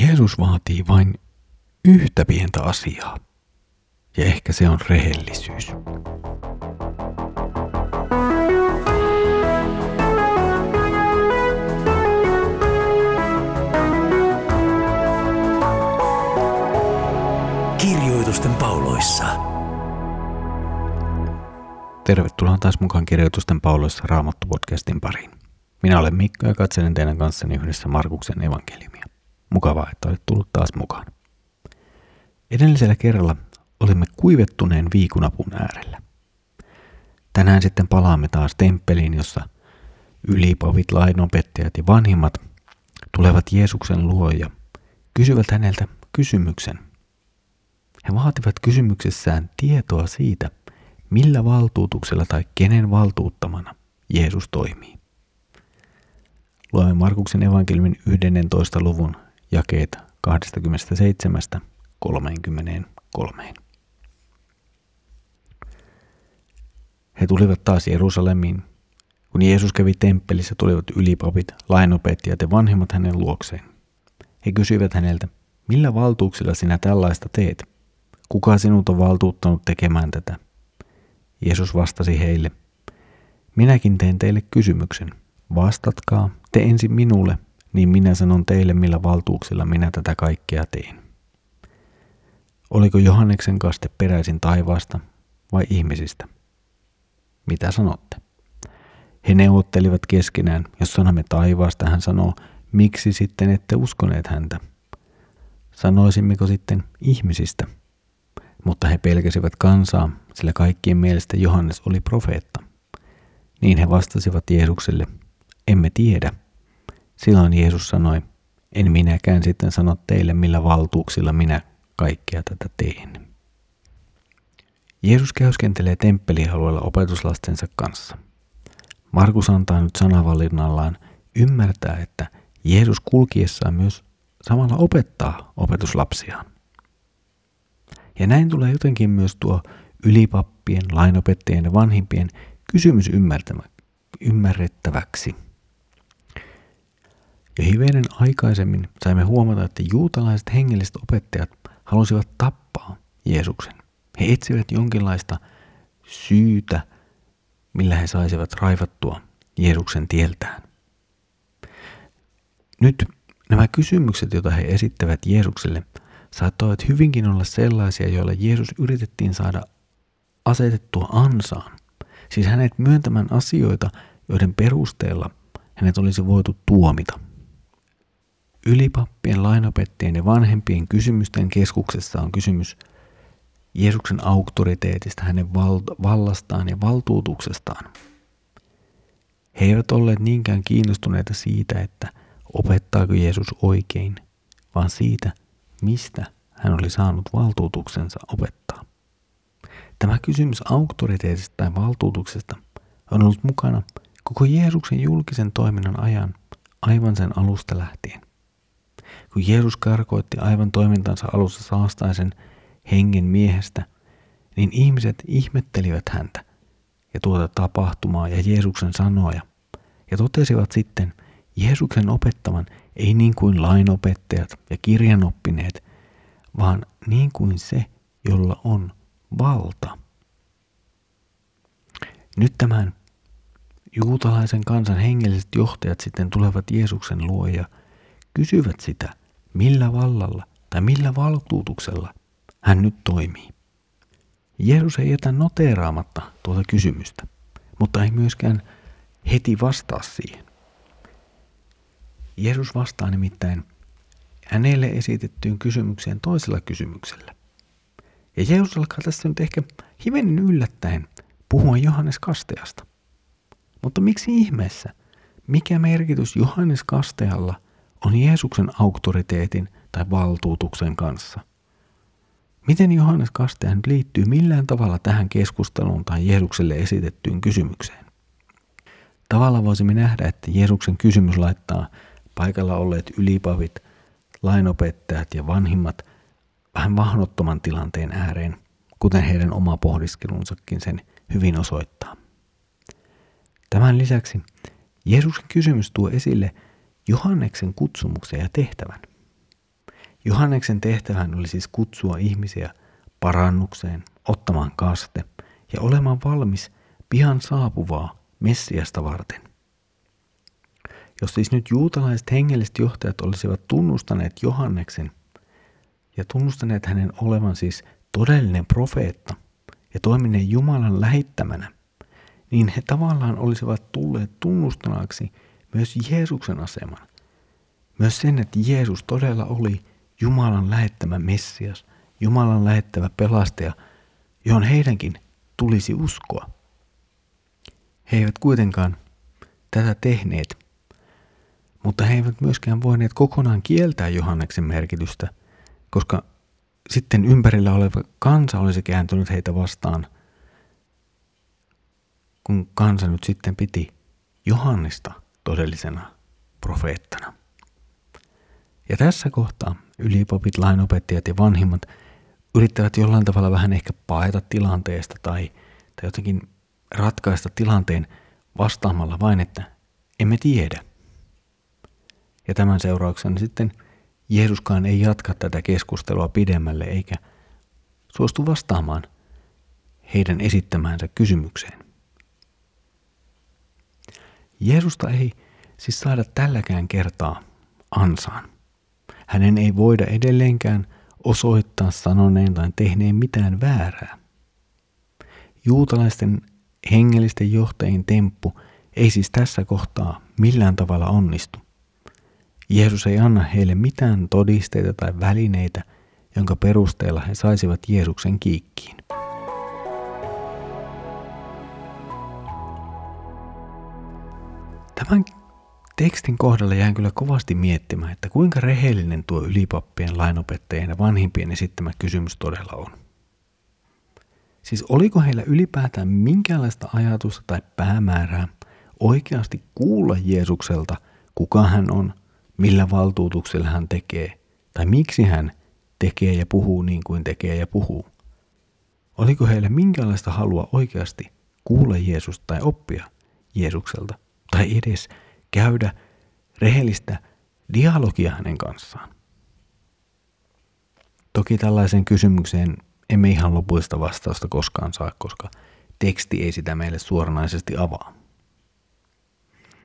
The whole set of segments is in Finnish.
Jeesus vaatii vain yhtä pientä asiaa. Ja ehkä se on rehellisyys. Kirjoitusten pauloissa. Tervetuloa taas mukaan Kirjoitusten pauloissa Raamattu-podcastin pariin. Minä olen Mikko ja katselen teidän kanssani yhdessä Markuksen evankeliumia. Mukavaa, että olet tullut taas mukaan. Edellisellä kerralla olimme kuivettuneen viikunapun äärellä. Tänään sitten palaamme taas temppeliin, jossa ylipovit, lainopettajat ja vanhimmat tulevat Jeesuksen luo ja kysyvät häneltä kysymyksen. He vaativat kysymyksessään tietoa siitä, millä valtuutuksella tai kenen valtuuttamana Jeesus toimii. Luemme Markuksen evankeliumin 11. luvun jakeet 27-33. He tulivat taas Jerusalemiin. Kun Jeesus kävi temppelissä, tulivat ylipapit, lainopettajat ja vanhemmat hänen luokseen. He kysyivät häneltä, millä valtuuksilla sinä tällaista teet? Kuka sinut on valtuuttanut tekemään tätä? Jeesus vastasi heille, minäkin teen teille kysymyksen. Vastatkaa te ensin minulle, niin minä sanon teille, millä valtuuksilla minä tätä kaikkea teen. Oliko Johanneksen kaste peräisin taivaasta vai ihmisistä? Mitä sanotte? He neuvottelivat keskenään, jos sanomme taivaasta, hän sanoo, miksi sitten ette uskoneet häntä? Sanoisimmeko sitten ihmisistä? Mutta he pelkäsivät kansaa, sillä kaikkien mielestä Johannes oli profeetta. Niin he vastasivat Jeesukselle, emme tiedä. Silloin Jeesus sanoi, en minäkään sitten sano teille, millä valtuuksilla minä kaikkea tätä teen. Jeesus käyskentelee temppelialueella opetuslastensa kanssa. Markus antaa nyt sanavalinnallaan ymmärtää, että Jeesus kulkiessaan myös samalla opettaa opetuslapsiaan. Ja näin tulee jotenkin myös tuo ylipappien, lainopettajien ja vanhimpien kysymys ymmärrettäväksi. Jo hivenen aikaisemmin saimme huomata, että juutalaiset hengelliset opettajat halusivat tappaa Jeesuksen. He etsivät jonkinlaista syytä, millä he saisivat raivattua Jeesuksen tieltään. Nyt nämä kysymykset, joita he esittävät Jeesukselle, saattoivat hyvinkin olla sellaisia, joilla Jeesus yritettiin saada asetettua ansaan. Siis hänet myöntämään asioita, joiden perusteella hänet olisi voitu tuomita. Ylipappien, lainopettajien ja vanhempien kysymysten keskuksessa on kysymys Jeesuksen auktoriteetista, hänen vallastaan ja valtuutuksestaan. He eivät olleet niinkään kiinnostuneita siitä, että opettaako Jeesus oikein, vaan siitä, mistä hän oli saanut valtuutuksensa opettaa. Tämä kysymys auktoriteetista tai valtuutuksesta on ollut mukana koko Jeesuksen julkisen toiminnan ajan aivan sen alusta lähtien. Kun Jeesus karkoitti aivan toimintansa alussa saastaisen hengen miehestä, niin ihmiset ihmettelivät häntä ja tuota tapahtumaa ja Jeesuksen sanoja ja totesivat sitten Jeesuksen opettavan ei niin kuin lainopettajat ja kirjanoppineet, vaan niin kuin se, jolla on valta. Nyt tämän juutalaisen kansan hengelliset johtajat sitten tulevat Jeesuksen luo ja kysyvät sitä, millä vallalla tai millä valtuutuksella hän nyt toimii. Jeesus ei jätä noteeraamatta tuota kysymystä, mutta ei myöskään heti vastaa siihen. Jeesus vastaa nimittäin hänelle esitettyyn kysymykseen toisella kysymyksellä. Ja Jeesus alkaa tässä nyt ehkä hivenen yllättäen puhua Johannes Kasteasta. Mutta miksi ihmeessä? Mikä merkitys Johannes Kastealla on Jeesuksen auktoriteetin tai valtuutuksen kanssa? Miten Johannes Kastea nyt liittyy millään tavalla tähän keskusteluun tai Jeesukselle esitettyyn kysymykseen? Tavalla voisimme nähdä, että Jeesuksen kysymys laittaa paikalla olleet ylipavit, lainopettajat ja vanhimmat vähän vahnottoman tilanteen ääreen, kuten heidän oma pohdiskelunsakin sen hyvin osoittaa. Tämän lisäksi Jeesuksen kysymys tuo esille Johanneksen kutsumuksen ja tehtävän. Johanneksen tehtävän oli siis kutsua ihmisiä parannukseen, ottamaan kaste ja olemaan valmis pian saapuvaa Messiasta varten. Jos siis nyt juutalaiset hengelliset johtajat olisivat tunnustaneet Johanneksen ja tunnustaneet hänen olevan siis todellinen profeetta ja toimineen Jumalan lähittämänä, niin he tavallaan olisivat tulleet tunnustanaksi myös Jeesuksen aseman. Myös sen, että Jeesus todella oli Jumalan lähettämä Messias, Jumalan lähettävä pelastaja, johon heidänkin tulisi uskoa. He eivät kuitenkaan tätä tehneet, mutta he eivät myöskään voineet kokonaan kieltää Johanneksen merkitystä, koska sitten ympärillä oleva kansa olisi kääntynyt heitä vastaan, kun kansa nyt sitten piti Johannista todellisena profeettana. Ja tässä kohtaa ylipapit, lainopettajat ja vanhimmat yrittävät jollain tavalla vähän ehkä paeta tilanteesta tai, tai jotenkin ratkaista tilanteen vastaamalla vain, että emme tiedä. Ja tämän seurauksena sitten Jeesuskaan ei jatka tätä keskustelua pidemmälle eikä suostu vastaamaan heidän esittämäänsä kysymykseen. Jeesusta ei siis saada tälläkään kertaa ansaan. Hänen ei voida edelleenkään osoittaa sanoneen tai tehneen mitään väärää. Juutalaisten hengellisten johtajien temppu ei siis tässä kohtaa millään tavalla onnistu. Jeesus ei anna heille mitään todisteita tai välineitä, jonka perusteella he saisivat Jeesuksen kiikkiin. Tämän tekstin kohdalla jään kyllä kovasti miettimään, että kuinka rehellinen tuo ylipappien, lainopettajien ja vanhimpien esittämä kysymys todella on. Siis oliko heillä ylipäätään minkäänlaista ajatusta tai päämäärää oikeasti kuulla Jeesukselta, kuka hän on, millä valtuutuksella hän tekee, tai miksi hän tekee ja puhuu niin kuin tekee ja puhuu? Oliko heillä minkäänlaista halua oikeasti kuulla Jeesusta tai oppia Jeesukselta, tai edes käydä rehellistä dialogia hänen kanssaan? Toki tällaiseen kysymykseen emme ihan lopullista vastausta koskaan saa, koska teksti ei sitä meille suoranaisesti avaa.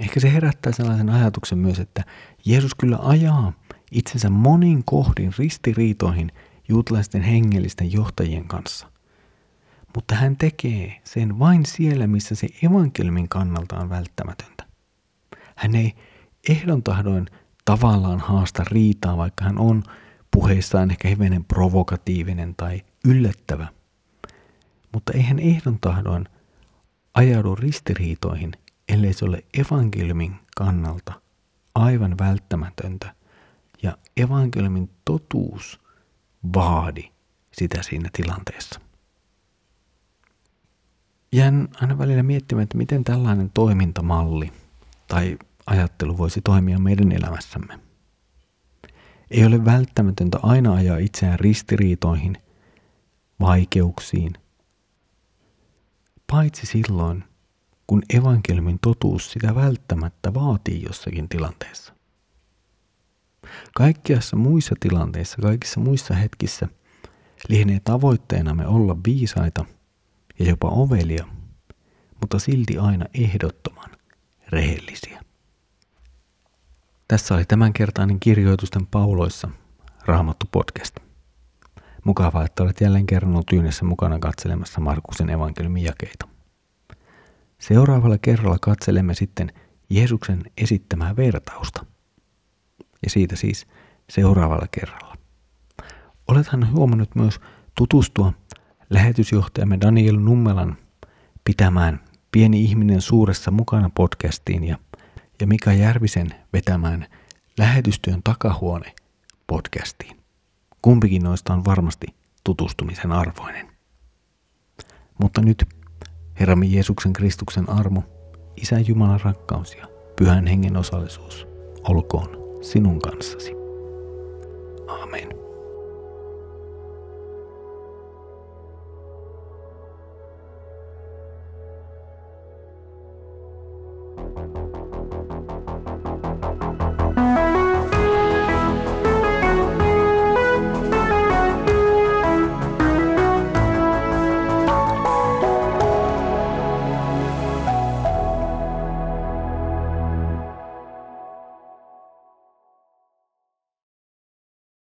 Ehkä se herättää sellaisen ajatuksen myös, että Jeesus kyllä ajaa itsensä monin kohdin ristiriitoihin juutalaisten hengellisten johtajien kanssa. Mutta hän tekee sen vain siellä, missä se evankeliumin kannalta on välttämätöntä. Hän ei ehdon tahdoin tavallaan haasta riitaa, vaikka hän on puheissaan ehkä hivenen provokatiivinen tai yllättävä. Mutta eihän ehdon tahdoin ajaudu ristiriitoihin, ellei se ole evankeliumin kannalta aivan välttämätöntä ja evankeliumin totuus vaadi sitä siinä tilanteessa. Jään aina välillä miettimään, että miten tällainen toimintamalli tai ajattelu voisi toimia meidän elämässämme. Ei ole välttämätöntä aina ajaa itseään ristiriitoihin, vaikeuksiin, paitsi silloin, kun evankeliumin totuus sitä välttämättä vaatii jossakin tilanteessa. Kaikkiassa muissa tilanteissa, kaikissa muissa hetkissä lienee tavoitteenamme olla viisaita ja jopa ovelia, mutta silti aina ehdottoman rehellisiä. Tässä oli tämänkertainen kirjoitusten pauloissa Raamattu podcast. Mukavaa, että olet jälleen kerran ollut yhdessä mukana katselemassa Markuksen evankeliumin jakeita. Seuraavalla kerralla katselemme sitten Jeesuksen esittämää vertausta. Ja siitä siis seuraavalla kerralla. Olethan huomannut myös tutustua lähetysjohtajamme Daniel Nummelan pitämään Pieni ihminen suuressa mukana podcastiin ja, ja Mika Järvisen vetämään lähetystyön takahuone podcastiin. Kumpikin noista on varmasti tutustumisen arvoinen. Mutta nyt Herramme Jeesuksen Kristuksen armo, Isä Jumalan rakkaus ja Pyhän Hengen osallisuus olkoon sinun kanssasi.